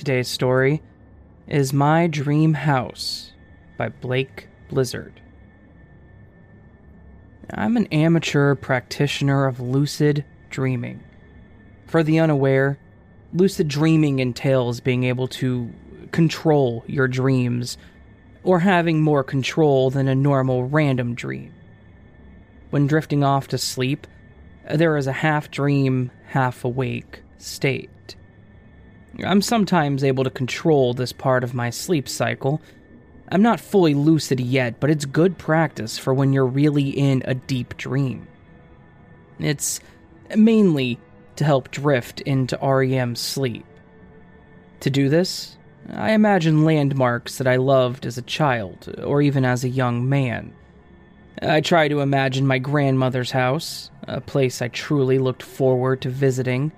Today's story is My Dream House by Blake Blizzard. I'm an amateur practitioner of lucid dreaming. For the unaware, lucid dreaming entails being able to control your dreams, or having more control than a normal random dream. When drifting off to sleep, there is a half dream, half awake state. I'm sometimes able to control this part of my sleep cycle. I'm not fully lucid yet, but it's good practice for when you're really in a deep dream. It's mainly to help drift into REM sleep. To do this, I imagine landmarks that I loved as a child, or even as a young man. I try to imagine my grandmother's house, a place I truly looked forward to visiting.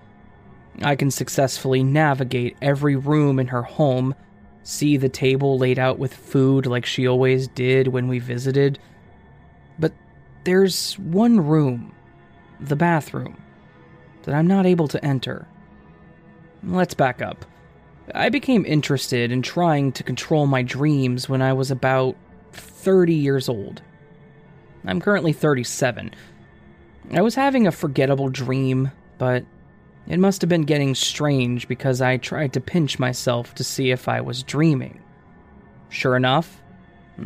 I can successfully navigate every room in her home, see the table laid out with food like she always did when we visited. But there's one room, the bathroom, that I'm not able to enter. Let's back up. I became interested in trying to control my dreams when I was about 30 years old. I'm currently 37. I was having a forgettable dream, but it must have been getting strange because I tried to pinch myself to see if I was dreaming. Sure enough,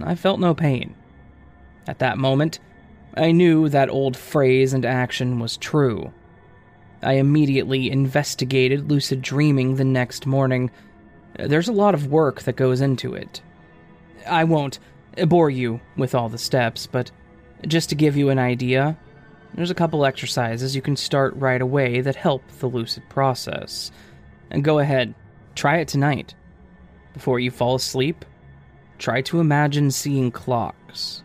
I felt no pain. At that moment, I knew that old phrase and action was true. I immediately investigated lucid dreaming the next morning. There's a lot of work that goes into it. I won't bore you with all the steps, but just to give you an idea, there's a couple exercises you can start right away that help the lucid process. And go ahead, try it tonight. Before you fall asleep, try to imagine seeing clocks.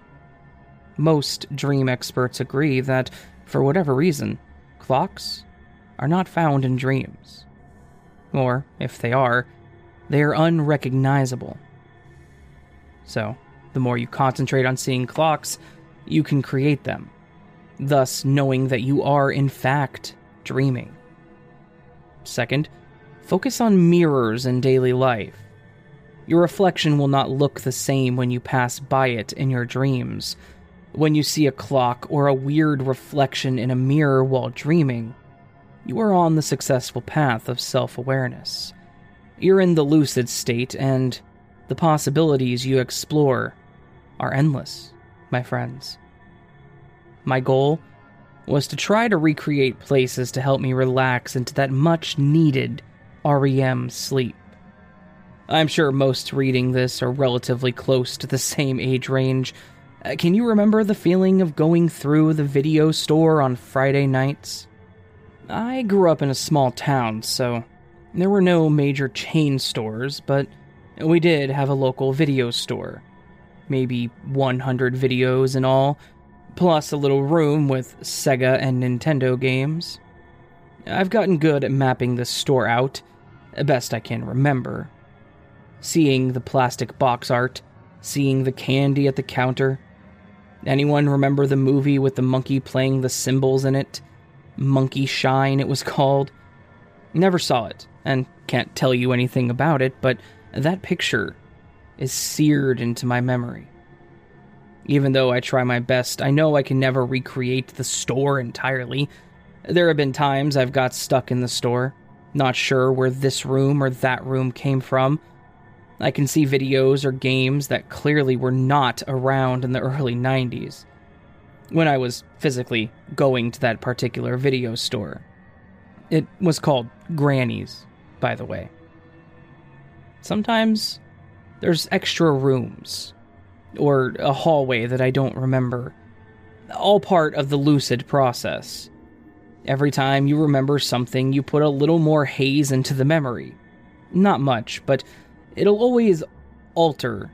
Most dream experts agree that, for whatever reason, clocks are not found in dreams. Or, if they are, they are unrecognizable. So, the more you concentrate on seeing clocks, you can create them, thus knowing that you are, in fact, dreaming. Second, focus on mirrors in daily life. Your reflection will not look the same when you pass by it in your dreams. When you see a clock or a weird reflection in a mirror while dreaming, you are on the successful path of self awareness. You're in the lucid state, and the possibilities you explore are endless, my friends. My goal was to try to recreate places to help me relax into that much needed REM sleep. I'm sure most reading this are relatively close to the same age range. Uh, can you remember the feeling of going through the video store on Friday nights? I grew up in a small town, so there were no major chain stores, but we did have a local video store. Maybe 100 videos in all, plus a little room with Sega and Nintendo games. I've gotten good at mapping this store out, best I can remember. Seeing the plastic box art, seeing the candy at the counter. Anyone remember the movie with the monkey playing the cymbals in it? Monkey Shine, it was called. Never saw it, and can't tell you anything about it, but that picture is seared into my memory. Even though I try my best, I know I can never recreate the store entirely. There have been times I've got stuck in the store, not sure where this room or that room came from. I can see videos or games that clearly were not around in the early 90s, when I was physically going to that particular video store. It was called Granny's, by the way. Sometimes there's extra rooms or a hallway that I don't remember. All part of the lucid process. Every time you remember something, you put a little more haze into the memory. Not much, but it'll always alter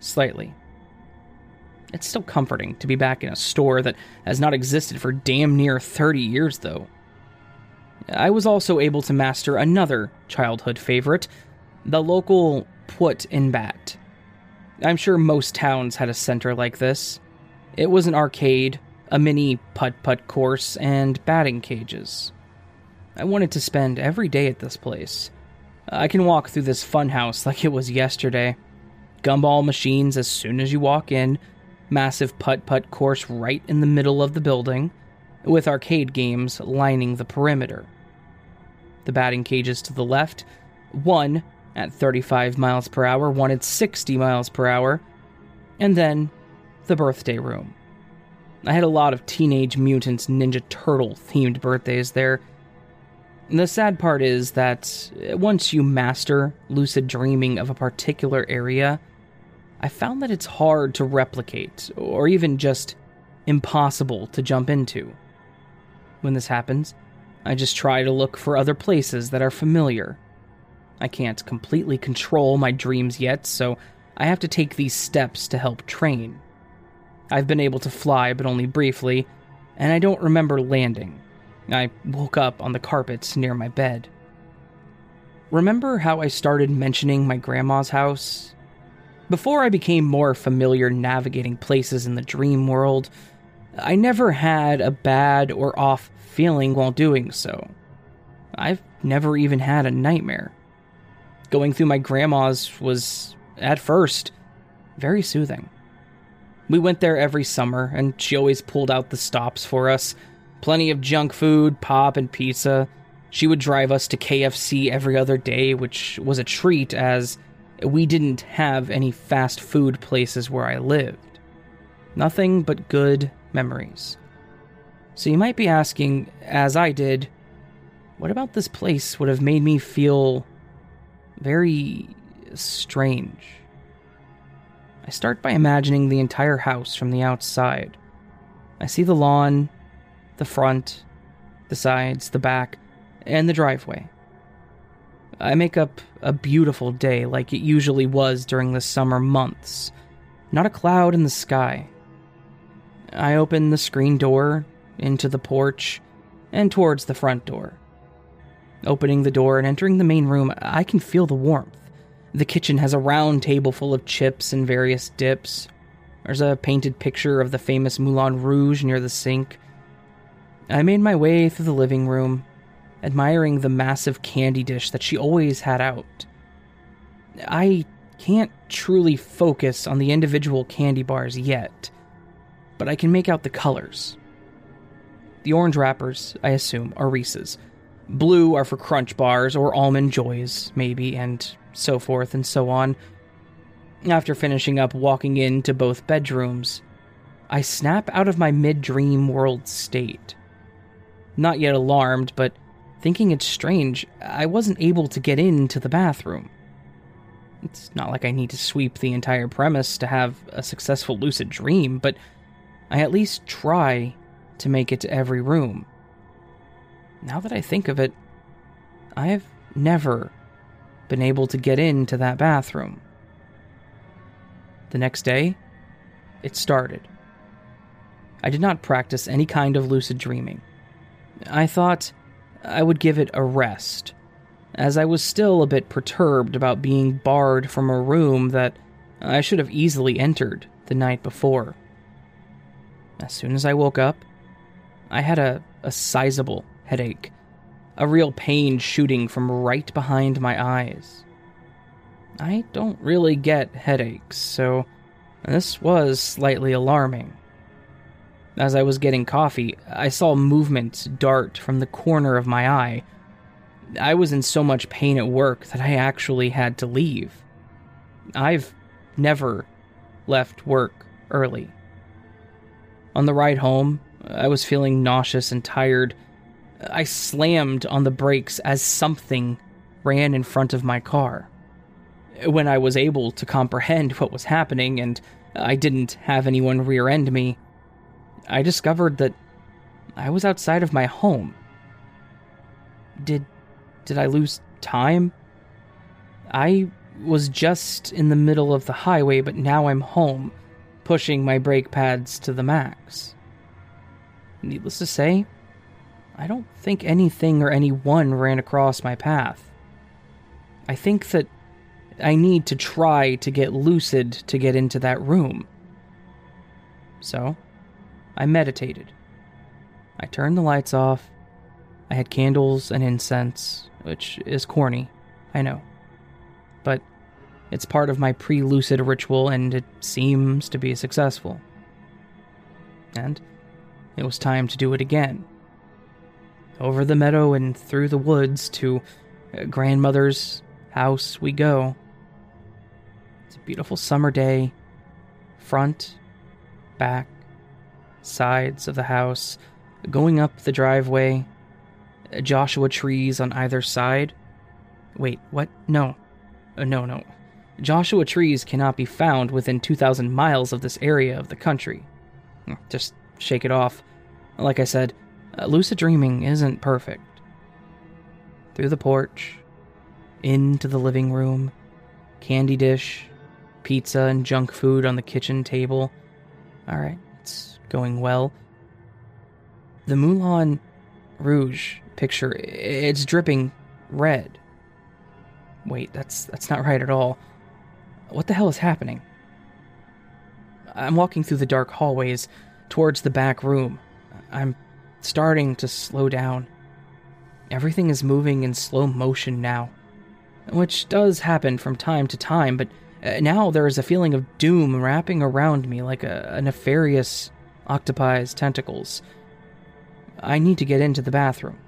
slightly. It's still comforting to be back in a store that has not existed for damn near 30 years, though. I was also able to master another childhood favorite the local Put in Bat. I'm sure most towns had a center like this. It was an arcade, a mini putt putt course, and batting cages. I wanted to spend every day at this place. I can walk through this funhouse like it was yesterday. Gumball machines as soon as you walk in, massive putt putt course right in the middle of the building, with arcade games lining the perimeter. The batting cages to the left, one at 35 miles per hour, at 60 miles per hour, and then the birthday room. I had a lot of Teenage Mutants Ninja Turtle themed birthdays there. The sad part is that uh, once you master lucid dreaming of a particular area, I found that it's hard to replicate, or even just impossible to jump into. When this happens, I just try to look for other places that are familiar. I can't completely control my dreams yet, so I have to take these steps to help train. I've been able to fly, but only briefly, and I don't remember landing. I woke up on the carpet near my bed. Remember how I started mentioning my grandma's house? Before I became more familiar navigating places in the dream world, I never had a bad or off feeling while doing so. I've never even had a nightmare. Going through my grandma's was, at first, very soothing. We went there every summer, and she always pulled out the stops for us. Plenty of junk food, pop, and pizza. She would drive us to KFC every other day, which was a treat as we didn't have any fast food places where I lived. Nothing but good memories. So you might be asking, as I did, what about this place would have made me feel very strange? I start by imagining the entire house from the outside. I see the lawn, the front, the sides, the back, and the driveway. I make up a beautiful day like it usually was during the summer months. Not a cloud in the sky. I open the screen door into the porch and towards the front door. Opening the door and entering the main room, I can feel the warmth. The kitchen has a round table full of chips and various dips. There's a painted picture of the famous Moulin Rouge near the sink. I made my way through the living room, admiring the massive candy dish that she always had out. I can't truly focus on the individual candy bars yet, but I can make out the colors. The orange wrappers, I assume, are Reese's. Blue are for crunch bars or almond joys, maybe, and so forth and so on. After finishing up walking into both bedrooms, I snap out of my mid dream world state. Not yet alarmed, but thinking it's strange, I wasn't able to get into the bathroom. It's not like I need to sweep the entire premise to have a successful lucid dream, but I at least try to make it to every room. Now that I think of it, I have never been able to get into that bathroom. The next day, it started. I did not practice any kind of lucid dreaming. I thought I would give it a rest, as I was still a bit perturbed about being barred from a room that I should have easily entered the night before. As soon as I woke up, I had a, a sizable headache a real pain shooting from right behind my eyes. I don't really get headaches, so this was slightly alarming. As I was getting coffee, I saw movement dart from the corner of my eye. I was in so much pain at work that I actually had to leave. I've never left work early. On the ride home, I was feeling nauseous and tired I slammed on the brakes as something ran in front of my car. When I was able to comprehend what was happening and I didn't have anyone rear end me, I discovered that I was outside of my home. Did did I lose time? I was just in the middle of the highway, but now I'm home, pushing my brake pads to the max. Needless to say, I don't think anything or anyone ran across my path. I think that I need to try to get lucid to get into that room. So, I meditated. I turned the lights off. I had candles and incense, which is corny, I know. But it's part of my pre lucid ritual, and it seems to be successful. And it was time to do it again. Over the meadow and through the woods to uh, grandmother's house we go. It's a beautiful summer day. Front, back, sides of the house, going up the driveway, uh, Joshua trees on either side. Wait, what? No. Uh, no, no. Joshua trees cannot be found within 2,000 miles of this area of the country. Hmm, just shake it off. Like I said, uh, lucid dreaming isn't perfect. Through the porch, into the living room, candy dish, pizza and junk food on the kitchen table. Alright, it's going well. The Moulin Rouge picture, it's dripping red. Wait, that's that's not right at all. What the hell is happening? I'm walking through the dark hallways towards the back room. I'm starting to slow down. Everything is moving in slow motion now, which does happen from time to time, but uh, now there is a feeling of doom wrapping around me like a, a nefarious octopi's tentacles. I need to get into the bathroom.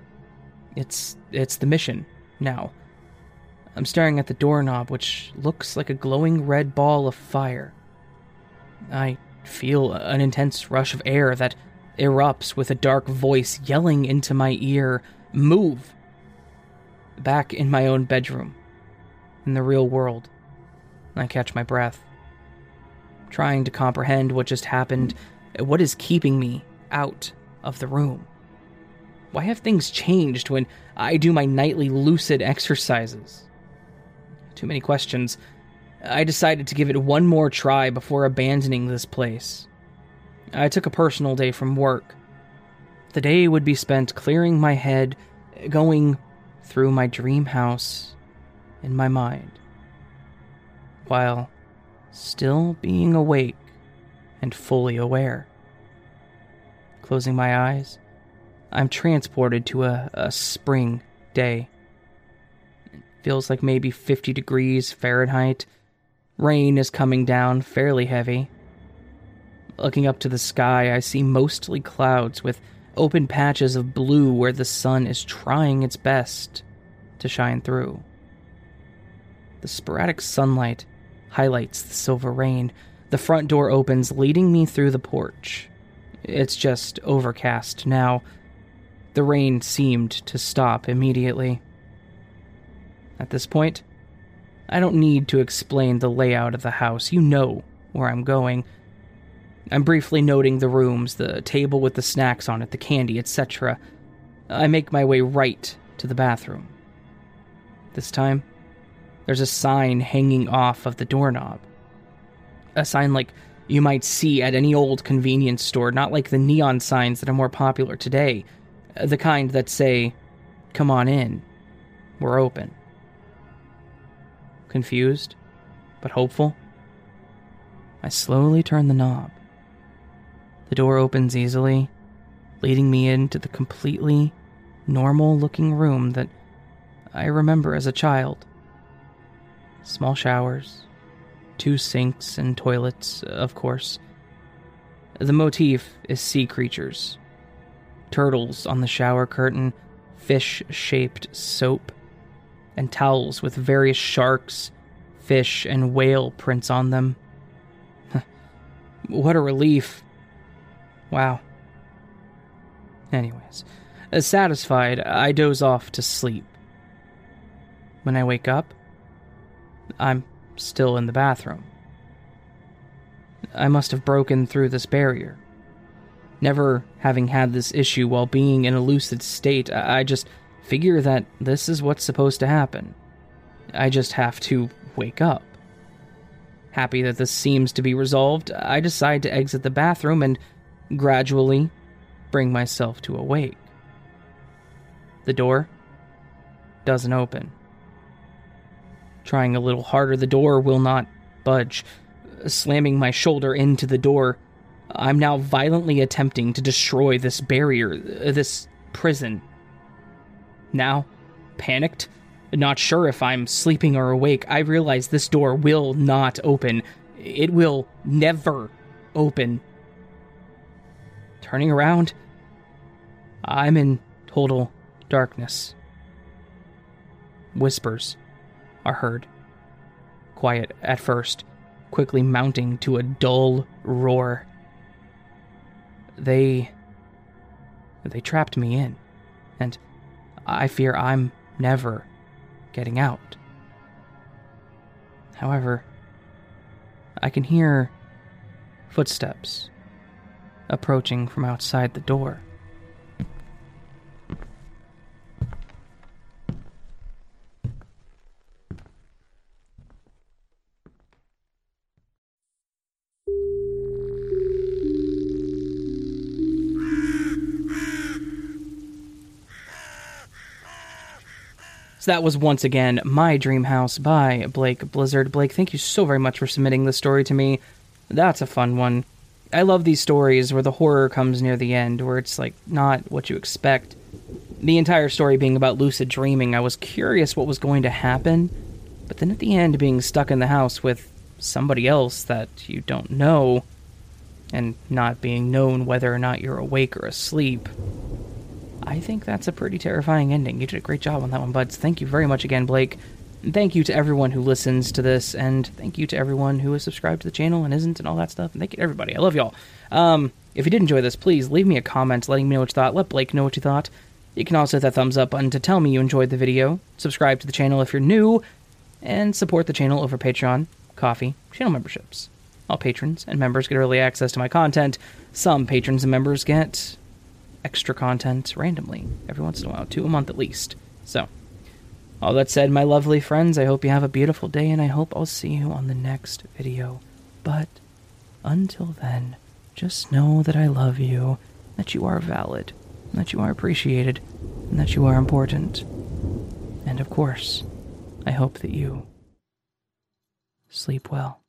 It's it's the mission now. I'm staring at the doorknob, which looks like a glowing red ball of fire. I feel an intense rush of air that erupts with a dark voice yelling into my ear Move! Back in my own bedroom, in the real world, I catch my breath, trying to comprehend what just happened, what is keeping me out of the room. Why have things changed when I do my nightly lucid exercises? Too many questions. I decided to give it one more try before abandoning this place. I took a personal day from work. The day would be spent clearing my head, going through my dream house in my mind, while still being awake and fully aware. Closing my eyes, I'm transported to a, a spring day. It feels like maybe 50 degrees Fahrenheit. Rain is coming down fairly heavy. Looking up to the sky, I see mostly clouds with open patches of blue where the sun is trying its best to shine through. The sporadic sunlight highlights the silver rain. The front door opens, leading me through the porch. It's just overcast now, the rain seemed to stop immediately. At this point, I don't need to explain the layout of the house. You know where I'm going. I'm briefly noting the rooms, the table with the snacks on it, the candy, etc. I make my way right to the bathroom. This time, there's a sign hanging off of the doorknob. A sign like you might see at any old convenience store, not like the neon signs that are more popular today uh, the kind that say, Come on in, we're open. Confused, but hopeful, I slowly turn the knob. The door opens easily, leading me into the completely normal looking room that I remember as a child. Small showers, two sinks and toilets, of course. The motif is sea creatures turtles on the shower curtain, fish shaped soap, and towels with various sharks, fish, and whale prints on them. what a relief. Wow. Anyways, satisfied, I doze off to sleep. When I wake up, I'm still in the bathroom. I must have broken through this barrier. Never having had this issue while being in a lucid state, I just figure that this is what's supposed to happen. I just have to wake up. Happy that this seems to be resolved, I decide to exit the bathroom and gradually bring myself to awake. The door doesn't open. Trying a little harder, the door will not budge. Slamming my shoulder into the door, I'm now violently attempting to destroy this barrier, this prison. Now, panicked, Not sure if I'm sleeping or awake, I realize this door will not open. It will never open. Turning around, I'm in total darkness. Whispers are heard. Quiet at first, quickly mounting to a dull roar. They. They trapped me in, and I fear I'm never getting out. However, I can hear footsteps approaching from outside the door. So that was once again My Dream House by Blake Blizzard. Blake, thank you so very much for submitting this story to me. That's a fun one. I love these stories where the horror comes near the end, where it's like not what you expect. The entire story being about lucid dreaming, I was curious what was going to happen, but then at the end, being stuck in the house with somebody else that you don't know, and not being known whether or not you're awake or asleep, I think that's a pretty terrifying ending. You did a great job on that one, buds. Thank you very much again, Blake. Thank you to everyone who listens to this, and thank you to everyone who is subscribed to the channel and isn't, and all that stuff. And thank you to everybody. I love y'all. Um, if you did enjoy this, please leave me a comment letting me know what you thought. Let Blake know what you thought. You can also hit that thumbs up button to tell me you enjoyed the video. Subscribe to the channel if you're new, and support the channel over Patreon, Ko-fi, channel memberships. All patrons and members get early access to my content. Some patrons and members get extra content randomly every once in a while, two a month at least. So, all that said, my lovely friends, I hope you have a beautiful day and I hope I'll see you on the next video. But until then, just know that I love you, that you are valid, that you are appreciated, and that you are important. And of course, I hope that you sleep well.